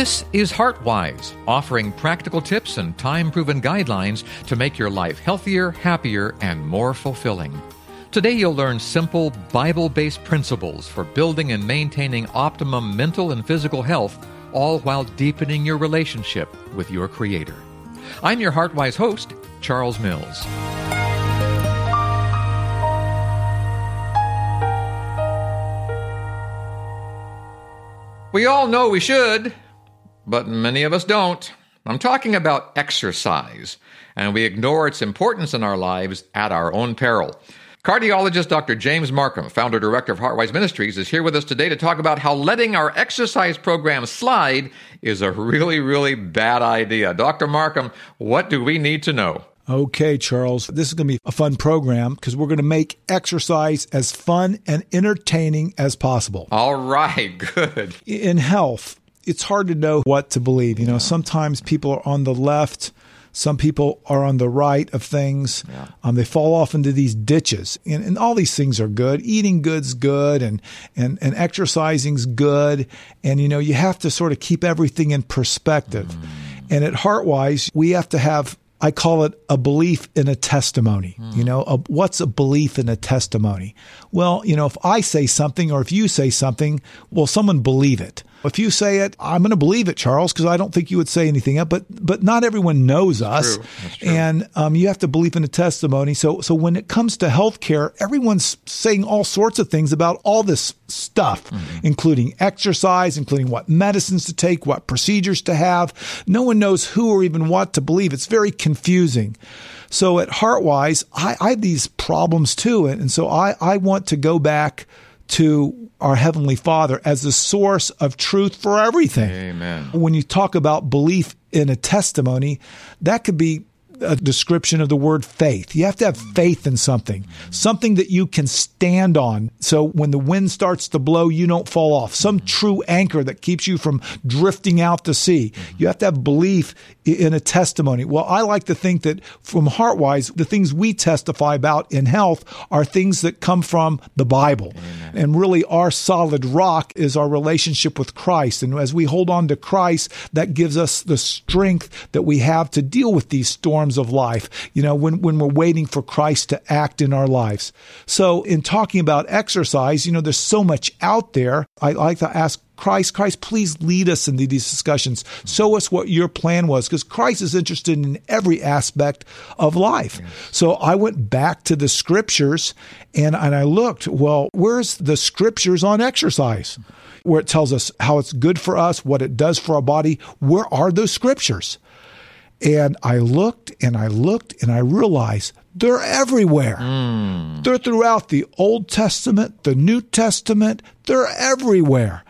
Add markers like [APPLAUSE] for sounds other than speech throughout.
This is HeartWise, offering practical tips and time proven guidelines to make your life healthier, happier, and more fulfilling. Today, you'll learn simple Bible based principles for building and maintaining optimum mental and physical health, all while deepening your relationship with your Creator. I'm your HeartWise host, Charles Mills. We all know we should, but many of us don't. I'm talking about exercise, and we ignore its importance in our lives at our own peril. Cardiologist Dr. James Marcum, founder director of Heartwise Ministries, is here with us today to talk about how letting our exercise program slide is a really, really bad idea. Dr. Marcum, what do we need to know? Okay, Charles, this is going to be a fun program because we're going to make exercise as fun and entertaining as possible. All right, [LAUGHS] good. In health, it's hard to know what to believe. You know, yeah. sometimes people are on the left. Some people are on the right of things. Yeah. Um, they fall off into these ditches, and, and, all these things are good. Eating good's good, and and and exercising's good, and you know you have to sort of keep everything in perspective. Mm. And at Heartwise, we have to have I call it a belief in a testimony. Mm. You know, a, what's a belief in a testimony? Well, you know, if I say something or if you say something, will someone believe it? If you say it, I'm going to believe it, Charles, because I don't think you would say anything else. But but not everyone knows That's us, and um, you have to believe in a testimony. So so when it comes to healthcare, everyone's saying all sorts of things about all this stuff, mm-hmm. including exercise, including what medicines to take, what procedures to have. No one knows who or even what to believe. It's very confusing. So at Heartwise, I, I have these problems too, and, and so I I want to go back to our Heavenly Father as the source of truth for everything. Amen. When you talk about belief in a testimony, that could be a description of the word faith. You have to have faith in something, something that you can stand on. So when the wind starts to blow, you don't fall off. Some true anchor that keeps you from drifting out to sea. You have to have belief in a testimony. Well, I like to think that from Heartwise, the things we testify about in health are things that come from the Bible. Amen. And really, our solid rock is our relationship with Christ. And as we hold on to Christ, that gives us the strength that we have to deal with these storms of life, you know, when, when we're waiting for Christ to act in our lives. So, in talking about exercise, you know, there's so much out there. I like to ask Christ, Christ, please lead us into these discussions. Show us what your plan was, because Christ is interested in every aspect of life. Yes. So I went back to the scriptures and, and I looked, well, where's the scriptures on exercise? Where it tells us how it's good for us, what it does for our body. Where are those scriptures? And I looked and I looked and I realized they're everywhere. Mm. They're throughout the Old Testament, the New Testament, they're everywhere.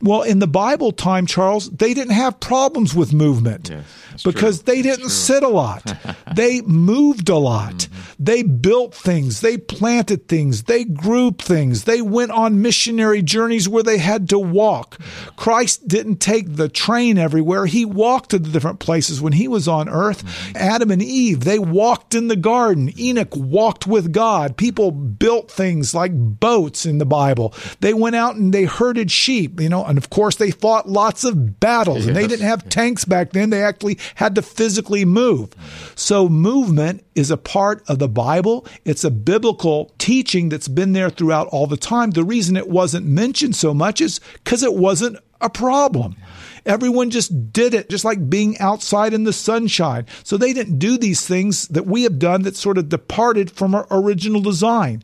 Well, in the Bible time, Charles, they didn't have problems with movement yes, because true. they didn't sit a lot. [LAUGHS] they moved a lot. Mm-hmm. They built things. They planted things. They grew things. They went on missionary journeys where they had to walk. Christ didn't take the train everywhere. He walked to the different places when he was on earth. Mm-hmm. Adam and Eve, they walked in the garden. Enoch walked with God. People built things like boats in the Bible. They went out and they herded sheep, you know, and of course, they fought lots of battles yes. and they didn't have tanks back then. They actually had to physically move. So, movement is a part of the Bible. It's a biblical teaching that's been there throughout all the time. The reason it wasn't mentioned so much is because it wasn't a problem. Everyone just did it, just like being outside in the sunshine. So they didn't do these things that we have done that sort of departed from our original design.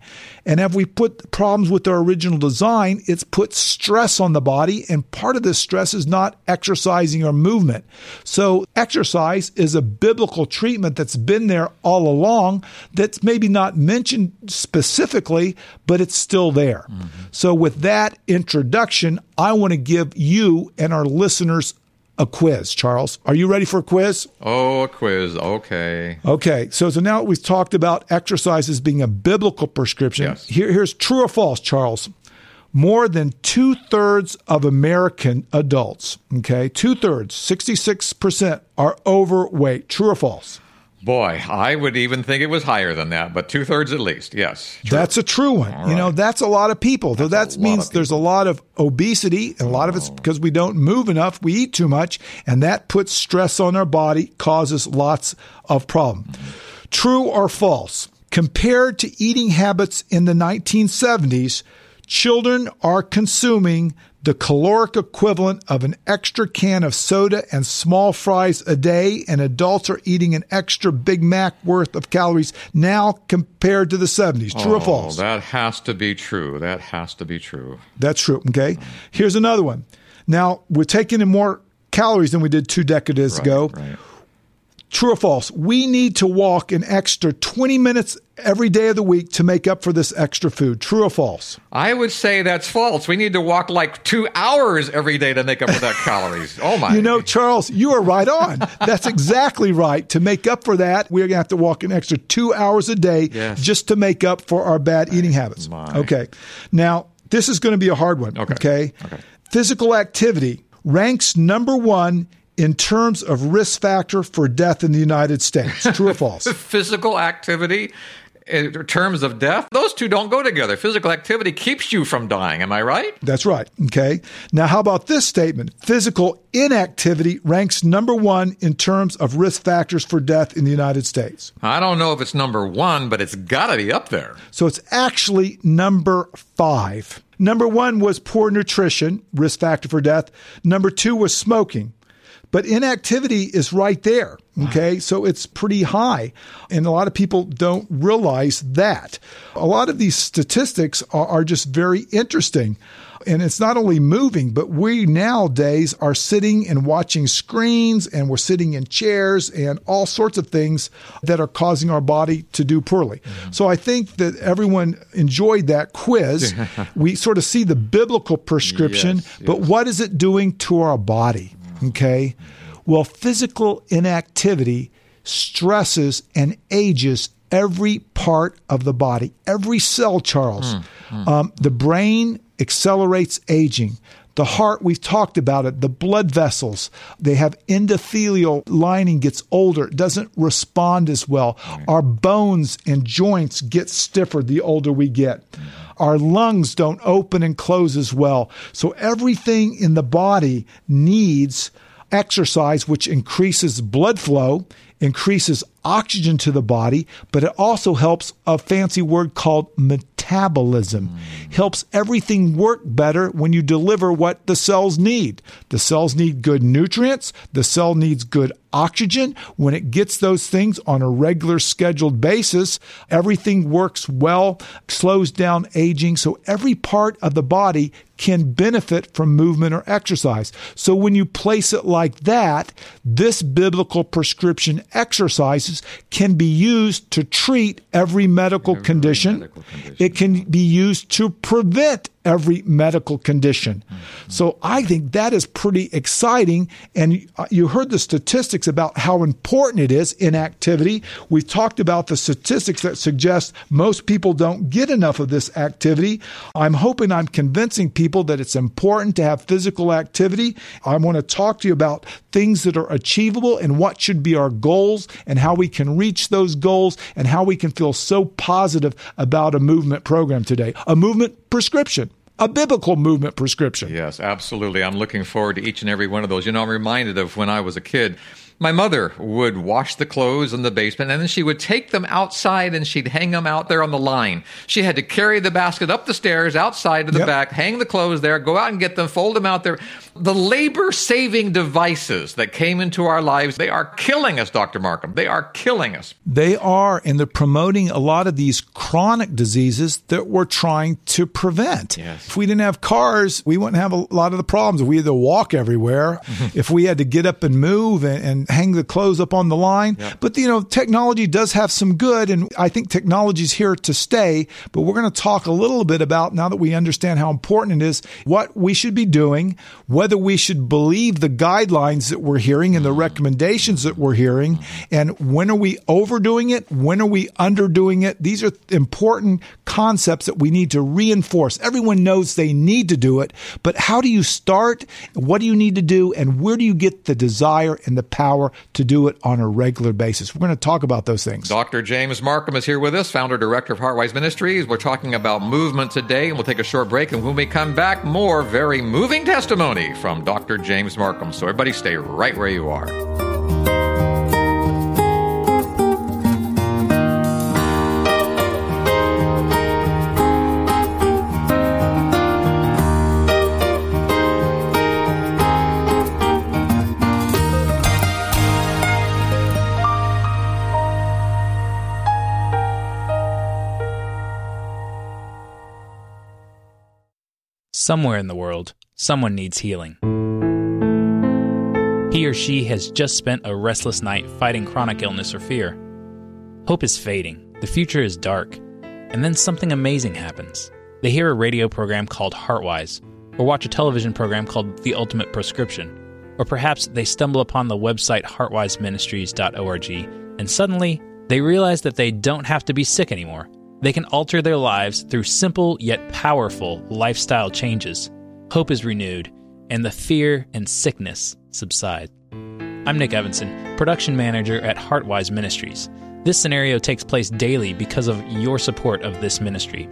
And if we put problems with our original design, it's put stress on the body. And part of this stress is not exercising or movement. So exercise is a biblical treatment that's been there all along that's maybe not mentioned specifically, but it's still there. Mm-hmm. So with that introduction, I want to give you and our listeners a quiz. Charles, are you ready for a quiz? Oh, a quiz. Okay. Okay. So, so now we've talked about exercise as being a biblical prescription. Yes. Here, here's true or false, Charles. More than two thirds of American adults, okay, two thirds, 66% are overweight. True or false? Boy, I would even think it was higher than that, but two thirds at least. Yes. True. That's a true one. All you know, that's a lot of people. So that means there's a lot of obesity, and a lot of it's because we don't move enough, we eat too much, and that puts stress on our body, causes lots of problem. Mm-hmm. True or false? Compared to eating habits in the 1970s, children are consuming the caloric equivalent of an extra can of soda and small fries a day, and adults are eating an extra Big Mac worth of calories now compared to the 70s. True oh, or false? That has to be true. That has to be true. That's true. Okay. Here's another one. Now, we're taking in more calories than we did two decades right, ago. Right. True or false? We need to walk an extra 20 minutes every day of the week to make up for this extra food. True or false? I would say that's false. We need to walk like two hours every day to make up for that [LAUGHS] calories. Oh my. You know, Charles, you are right on. That's exactly right. To make up for that, we're going to have to walk an extra two hours a day yes. just to make up for our bad eating habits. My. Okay. Now, this is going to be a hard one. Okay. okay. okay. Physical activity ranks number one in terms of risk factor for death in the United States. True or [LAUGHS] false? Physical activity in terms of death, those two don't go together. Physical activity keeps you from dying. Am I right? That's right. Okay. Now, how about this statement? Physical inactivity ranks number one in terms of risk factors for death in the United States. I don't know if it's number one, but it's got to be up there. So it's actually number five. Number one was poor nutrition, risk factor for death. Number two was smoking. But inactivity is right there. Okay. Wow. So it's pretty high. And a lot of people don't realize that. A lot of these statistics are, are just very interesting. And it's not only moving, but we nowadays are sitting and watching screens and we're sitting in chairs and all sorts of things that are causing our body to do poorly. Mm-hmm. So I think that everyone enjoyed that quiz. [LAUGHS] we sort of see the biblical prescription, yes, yes. but what is it doing to our body? Okay. Well, physical inactivity stresses and ages every part of the body, every cell, Charles. Mm, mm. Um, the brain accelerates aging. The heart, we've talked about it, the blood vessels, they have endothelial lining gets older, doesn't respond as well. Our bones and joints get stiffer the older we get. Our lungs don't open and close as well. So everything in the body needs exercise, which increases blood flow, increases oxygen to the body, but it also helps a fancy word called metabolism. Mm. Helps everything work better when you deliver what the cells need. The cells need good nutrients, the cell needs good oxygen. When it gets those things on a regular scheduled basis, everything works well, slows down aging. So every part of the body can benefit from movement or exercise. So when you place it like that, this biblical prescription exercises can be used to treat every medical, every condition. medical condition. It can be used to prevent every medical condition. Mm-hmm. So I think that is pretty exciting. And you heard the statistics about how important it is in activity. We've talked about the statistics that suggest most people don't get enough of this activity. I'm hoping I'm convincing people that it's important to have physical activity. I want to talk to you about things that are achievable and what should be our goals and how we can reach those goals and how we can feel so positive about a movement program today. A movement prescription a biblical movement prescription. Yes, absolutely. I'm looking forward to each and every one of those. You know, I'm reminded of when I was a kid. My mother would wash the clothes in the basement and then she would take them outside and she'd hang them out there on the line. She had to carry the basket up the stairs outside to the yep. back, hang the clothes there, go out and get them, fold them out there. The labor saving devices that came into our lives, they are killing us, Dr. Marcum. They are killing us. They are, and they're promoting a lot of these chronic diseases that we're trying to prevent. Yes. If we didn't have cars, we wouldn't have a lot of the problems. We had to walk everywhere, [LAUGHS] if we had to get up and move and, and hang the clothes up on the line. Yep. But, you know, technology does have some good, and I think technology is here to stay. But we're going to talk a little bit about, now that we understand how important it is, what we should be doing, whether we should believe the guidelines that we're hearing and the recommendations that we're hearing, and when are we overdoing it? When are we underdoing it? These are important concepts that we need to reinforce. Everyone knows they need to do it, but how do you start? What do you need to do? And where do you get the desire and the power to do it on a regular basis? We're going to talk about those things. Dr. James Marcum is here with us, founder director of Heartwise Ministries. We're talking about movement today, and we'll take a short break. And when we come back, more very moving testimony from Dr. James Marcum. So everybody stay right where you are. Somewhere in the world, someone needs healing. He or she has just spent a restless night fighting chronic illness or fear. Hope is fading, the future is dark, and then something amazing happens. They hear a radio program called Heartwise, or watch a television program called The Ultimate Prescription, or perhaps they stumble upon the website heartwiseministries.org, and suddenly they realize that they don't have to be sick anymore. They can alter their lives through simple yet powerful lifestyle changes. Hope is renewed, and the fear and sickness subside. I'm Nick Evanson, production manager at Heartwise Ministries. This scenario takes place daily because of your support of this ministry.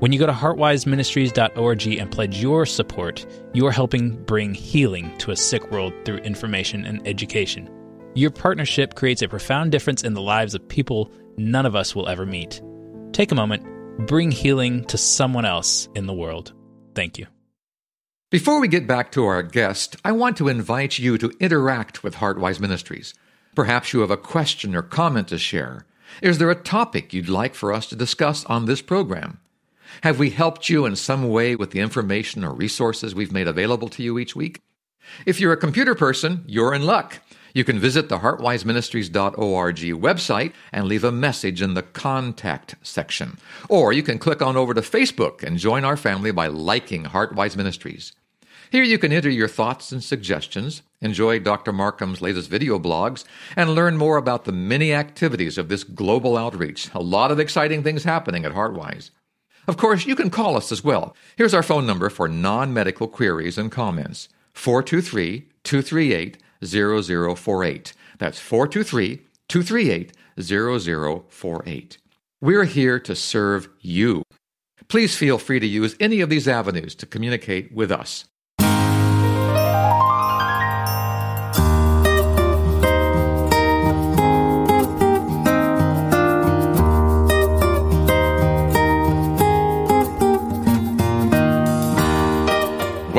When you go to heartwiseministries.org and pledge your support, you are helping bring healing to a sick world through information and education. Your partnership creates a profound difference in the lives of people none of us will ever meet. Take a moment, bring healing to someone else in the world. Thank you. Before we get back to our guest, I want to invite you to interact with Heartwise Ministries. Perhaps you have a question or comment to share. Is there a topic you'd like for us to discuss on this program? Have we helped you in some way with the information or resources we've made available to you each week? If you're a computer person, you're in luck. You can visit the heartwiseministries.org website and leave a message in the contact section. Or you can click on over to Facebook and join our family by liking Heartwise Ministries. Here you can enter your thoughts and suggestions, enjoy Dr. Marcum's latest video blogs, and learn more about the many activities of this global outreach. A lot of exciting things happening at Heartwise. Of course, you can call us as well. Here's our phone number for non medical queries and comments 423 238 0048. That's 423 238 0048. We're here to serve you. Please feel free to use any of these avenues to communicate with us.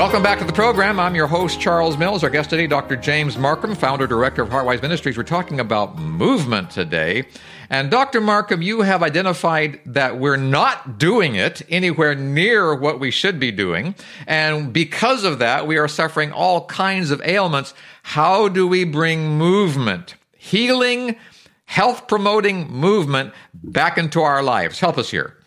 Welcome back to the program. I'm your host, Charles Mills. Our guest today, Dr. James Marcum, founder, director of Heartwise Ministries. We're talking about movement today. And Dr. Marcum, you have identified that we're not doing it anywhere near what we should be doing. And because of that, we are suffering all kinds of ailments. How do we bring movement, healing, health promoting movement back into our lives? Help us here.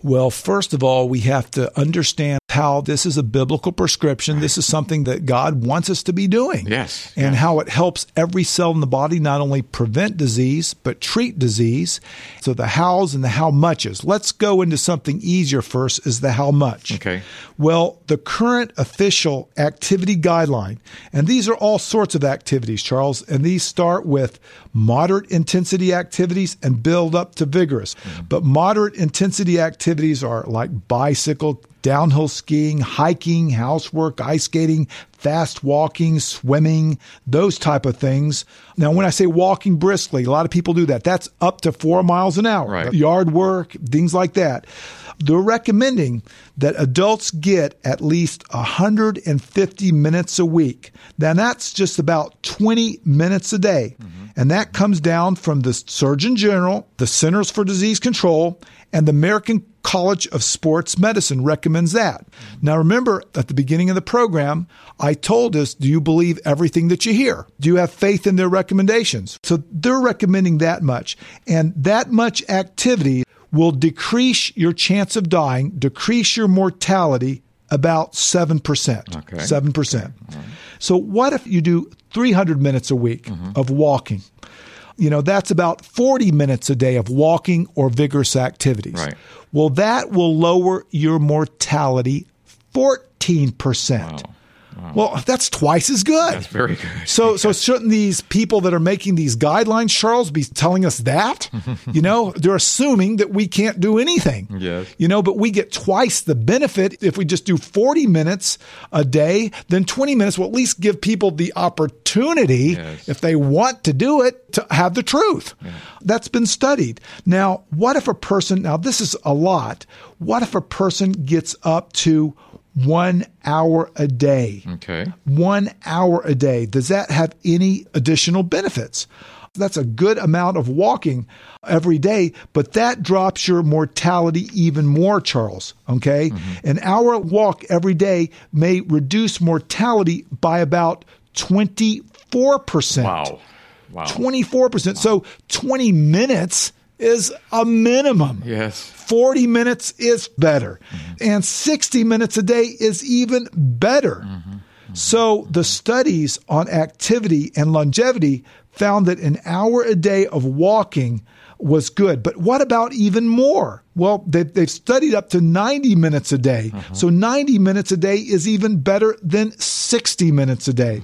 Well, first of all, we have to understand how this is a biblical prescription. This is something that God wants us to be doing. Yes. And yes. how it helps every cell in the body not only prevent disease, but treat disease. So the hows and the how muches. Let's go into something easier first is the how much. Okay. Well, the current official activity guideline, and these are all sorts of activities, Charles, and these start with moderate intensity activities and build up to vigorous. Mm-hmm. But moderate intensity activities are like bicycle, downhill skiing, hiking, housework, ice skating, fast walking, swimming, those type of things. Now, when I say walking briskly, a lot of people do that. That's up to four miles an hour. Right. Yard work, things like that. They're recommending that adults get at least 150 minutes a week. Now, that's just about 20 minutes a day. Mm-hmm. And that comes down from the Surgeon General, the Centers for Disease Control, and the American College of Sports Medicine recommends that. Now, remember at the beginning of the program, I told us, do you believe everything that you hear? Do you have faith in their recommendations? So they're recommending that much. And that much activity will decrease your chance of dying, decrease your mortality about 7%. Okay. 7%. So, what if you do 300 minutes a week mm-hmm. of walking? You know, that's about 40 minutes a day of walking or vigorous activities. Right. Well, that will lower your mortality 14%. Well, that's twice as good. That's very good. So, [LAUGHS] so shouldn't these people that are making these guidelines, Charles, be telling us that? [LAUGHS] you know, they're assuming that we can't do anything. Yes. You know, but we get twice the benefit if we just do 40 minutes a day, then 20 minutes will at least give people the opportunity, Yes. if they want to do it, to have the truth. That's been studied. Now, what if a person, now this is a lot, what if a person gets up to one hour a day? Okay. one hour a day. Does that have any additional benefits? That's a good amount of walking every day, but that drops your mortality even more, Charles. Okay. Mm-hmm. An hour walk every day may reduce mortality by about 24%. Wow. Wow. 24%. So 20 minutes is a minimum. Yes. 40 minutes is better. Mm-hmm. And 60 minutes a day is even better. Mm-hmm. So the studies on activity and longevity found that an hour a day of walking was good. But what about even more? Well, they've, they've studied up to 90 minutes a day. Mm-hmm. So 90 minutes a day is even better than 60 minutes a day.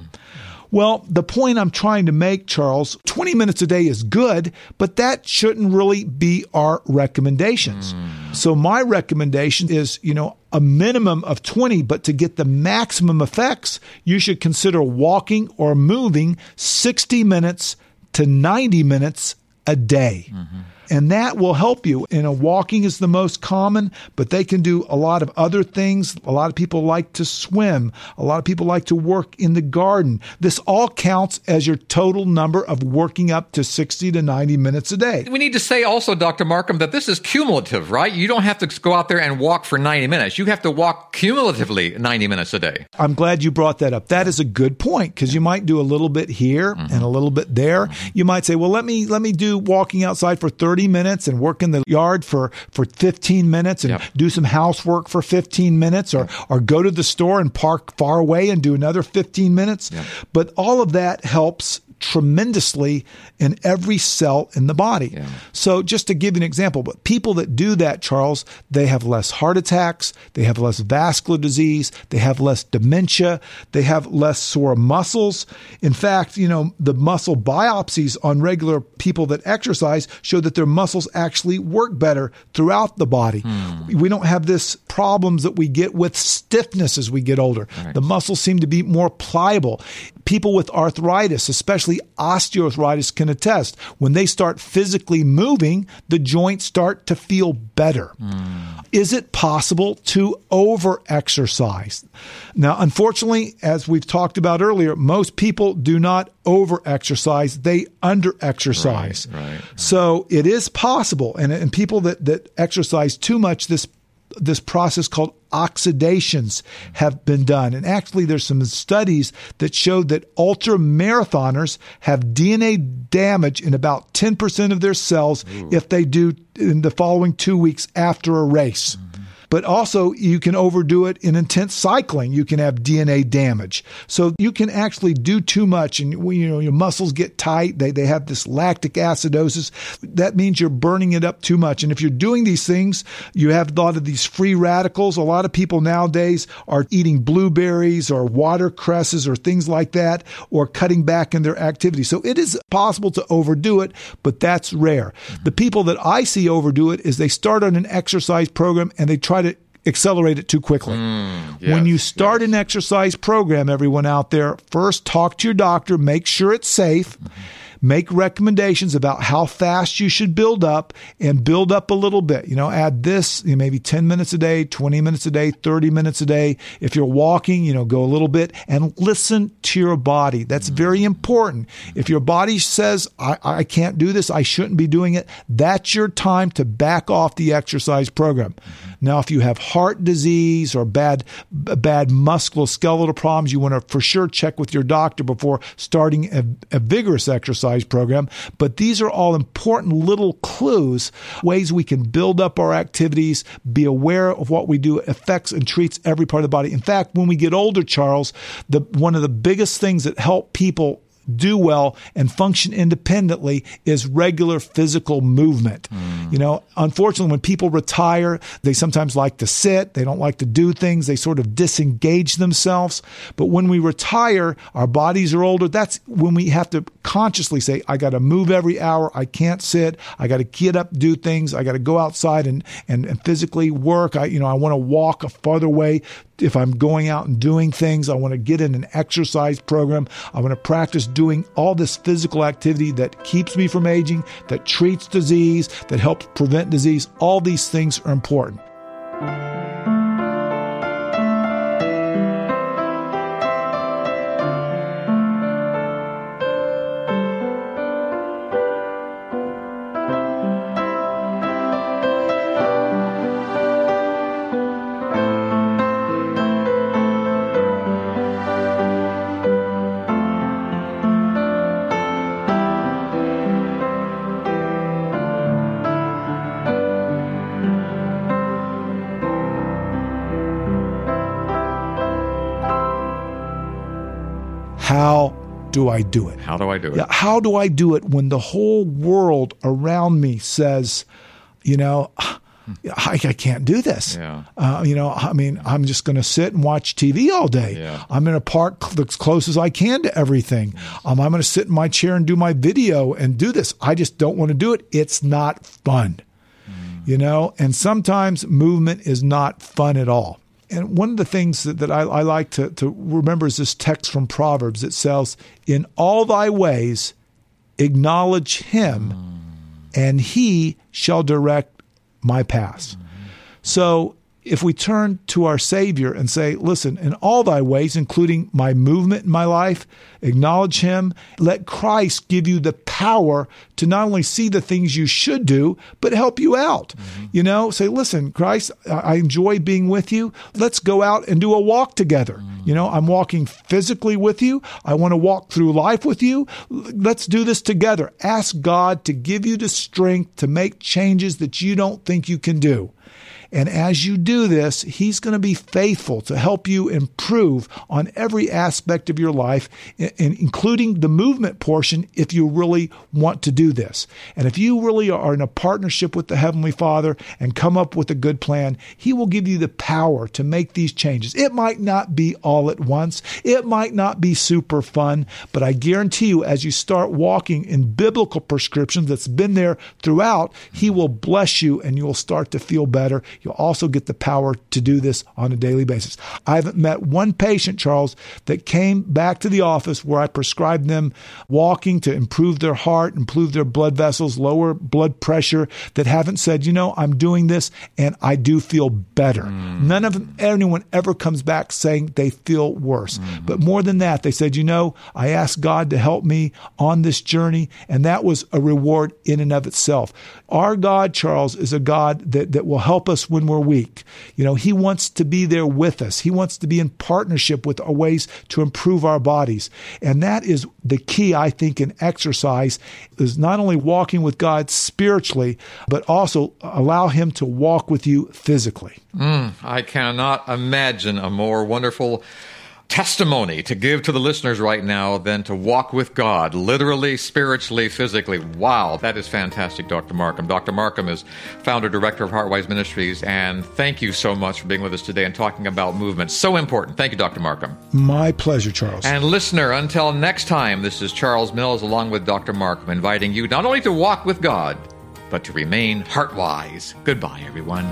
Well, the point I'm trying to make, Charles, 20 minutes a day is good, but that shouldn't really be our recommendations. Hmm. So my recommendation is, you know, a minimum of 20, but to get the maximum effects, you should consider walking or moving 60 minutes to 90 minutes a day. Mm-hmm. And that will help you. You know, walking is the most common, but they can do a lot of other things. A lot of people like to swim. A lot of people like to work in the garden. This all counts as your total number of working up to 60 to 90 minutes a day. We need to say also, Dr. Marcum, that this is cumulative, right? You don't have to go out there and walk for 90 minutes. You have to walk cumulatively 90 minutes a day. I'm glad you brought that up. That is a good point because you might do a little bit here mm-hmm. and a little bit there. You might say, "Well, let me let me do walking outside for 30 minutes and work in the yard for for 15 minutes and Yep. do some housework for 15 minutes or or go to the store and park far away and do another 15 minutes." But all of that helps tremendously in every cell in the body. So just to give you an example, but people that do that, Charles, they have less heart attacks, they have less vascular disease, they have less dementia, they have less sore muscles. In fact, you know, the muscle biopsies on regular people that exercise show that their muscles actually work better throughout the body. Hmm. We don't have this problems that we get with stiffness as we get older. The muscles seem to be more pliable. People with arthritis, especially osteoarthritis, can attest. When they start physically moving, the joints start to feel better. Hmm. Is it possible to over exercise? Now, unfortunately, as we've talked about earlier, most people do not over exercise, they under exercise. Right, right. So it is possible. And, and people that, that exercise too much, this this process called oxidations have been done. And actually, there's some studies that showed that ultra marathoners have DNA damage in about 10% of their cells if they do in the following two weeks after a race. But also, you can overdo it in intense cycling. You can have DNA damage. So you can actually do too much, and you know your muscles get tight. They they have this lactic acidosis. That means you're burning it up too much. And if you're doing these things, you have a lot of these free radicals. A lot of people nowadays are eating blueberries or watercresses or things like that, or cutting back in their activity. So it is possible to overdo it, but that's rare. The people that I see overdo it is they start on an exercise program and they try accelerate it too quickly. Mm, when yes, you start an exercise program, everyone out there, first talk to your doctor, make sure it's safe. Make recommendations about how fast you should build up and build up a little bit. You know, add this, you know, maybe 10 minutes a day, 20 minutes a day, 30 minutes a day. If you're walking, you know, go a little bit and listen to your body. That's mm. very important. If your body says, I, I can't do this, I shouldn't be doing it, that's your time to back off the exercise program. Mm-hmm. Now, if you have heart disease or bad, bad musculoskeletal problems, you want to for sure check with your doctor before starting a, a vigorous exercise program. But these are all important little clues, ways we can build up our activities, be aware of what we do affects and treats every part of the body. In fact, when we get older, Charles, the one of the biggest things that help people do well and function independently is regular physical movement. Hmm. You know, unfortunately, when people retire, they sometimes like to sit, they don't like to do things, they sort of disengage themselves. But when we retire, our bodies are older. That's when we have to consciously say, I got to move every hour. I can't sit. I got to get up, do things. I got to go outside and, and, and physically work. I, you know, I want to walk a farther way if I'm going out and doing things, I want to get in an exercise program. I want to practice doing all this physical activity that keeps me from aging, that treats disease, that helps prevent disease. All these things are important. Do I do it? How do I do it? Yeah, how do I do it when the whole world around me says, you know, I, I can't do this. Yeah. Uh, you know, I mean, I'm just going to sit and watch TV all day. Yeah. I'm going to park cl- as close as I can to everything. Um, I'm going to sit in my chair and do my video and do this. I just don't want to do it. It's not fun. You know, and sometimes movement is not fun at all. And one of the things that, that I, I like to, to remember is this text from Proverbs It says, In all thy ways, acknowledge him, mm. and he shall direct my paths. So if we turn to our Savior and say, listen, in all thy ways, including my movement in my life, acknowledge him, let Christ give you the power to not only see the things you should do, but help you out. Mm-hmm. You know, say, listen, Christ, I I enjoy being with you. Let's go out and do a walk together. Mm. You know, I'm walking physically with you. I want to walk through life with you. Let's do this together. Ask God to give you the strength to make changes that you don't think you can do. And as you do this, He's going to be faithful to help you improve on every aspect of your life, including the movement portion if you really want to do this. And if you really are in a partnership with the Heavenly Father and come up with a good plan, He will give you the power to make these changes. It might not be all at once, it might not be super fun, but I guarantee you, as you start walking in biblical prescriptions that's been there throughout, He will bless you and you will start to feel better. You'll also get the power to do this on a daily basis. I haven't met one patient, Charles, that came back to the office where I prescribed them walking to improve their heart, improve their blood vessels, lower blood pressure, that haven't said, you know, I'm doing this and I do feel better. Mm. None of them, anyone ever comes back saying they feel worse. Mm-hmm. But more than that, they said, you know, I asked God to help me on this journey, and that was a reward in and of itself. Our God, Charles, is a God that, that will help us when we're weak. You know, He wants to be there with us. He wants to be in partnership with our ways to improve our bodies. And that is the key, I think, in exercise is not only walking with God spiritually, but also allow Him to walk with you physically. Mm, I cannot imagine a more wonderful testimony to give to the listeners right now than to walk with God, literally, spiritually, physically. Wow, that is fantastic, Dr. Marcum. Dr. Marcum is founder director of Heartwise Ministries, and thank you so much for being with us today and talking about movement. So important. Thank you, Dr. Marcum. My pleasure, Charles. And listener, until next time, this is Charles Mills along with Dr. Marcum inviting you not only to walk with God, but to remain heart-wise. Goodbye, everyone.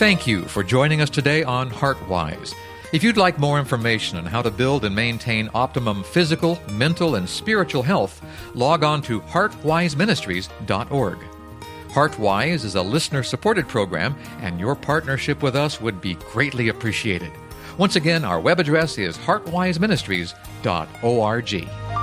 Thank you for joining us today on Heartwise. If you'd like more information on how to build and maintain optimum physical, mental, and spiritual health, log on to heartwiseministries.org. Heartwise is a listener supported program, and your partnership with us would be greatly appreciated. Once again, our web address is heartwiseministries.org.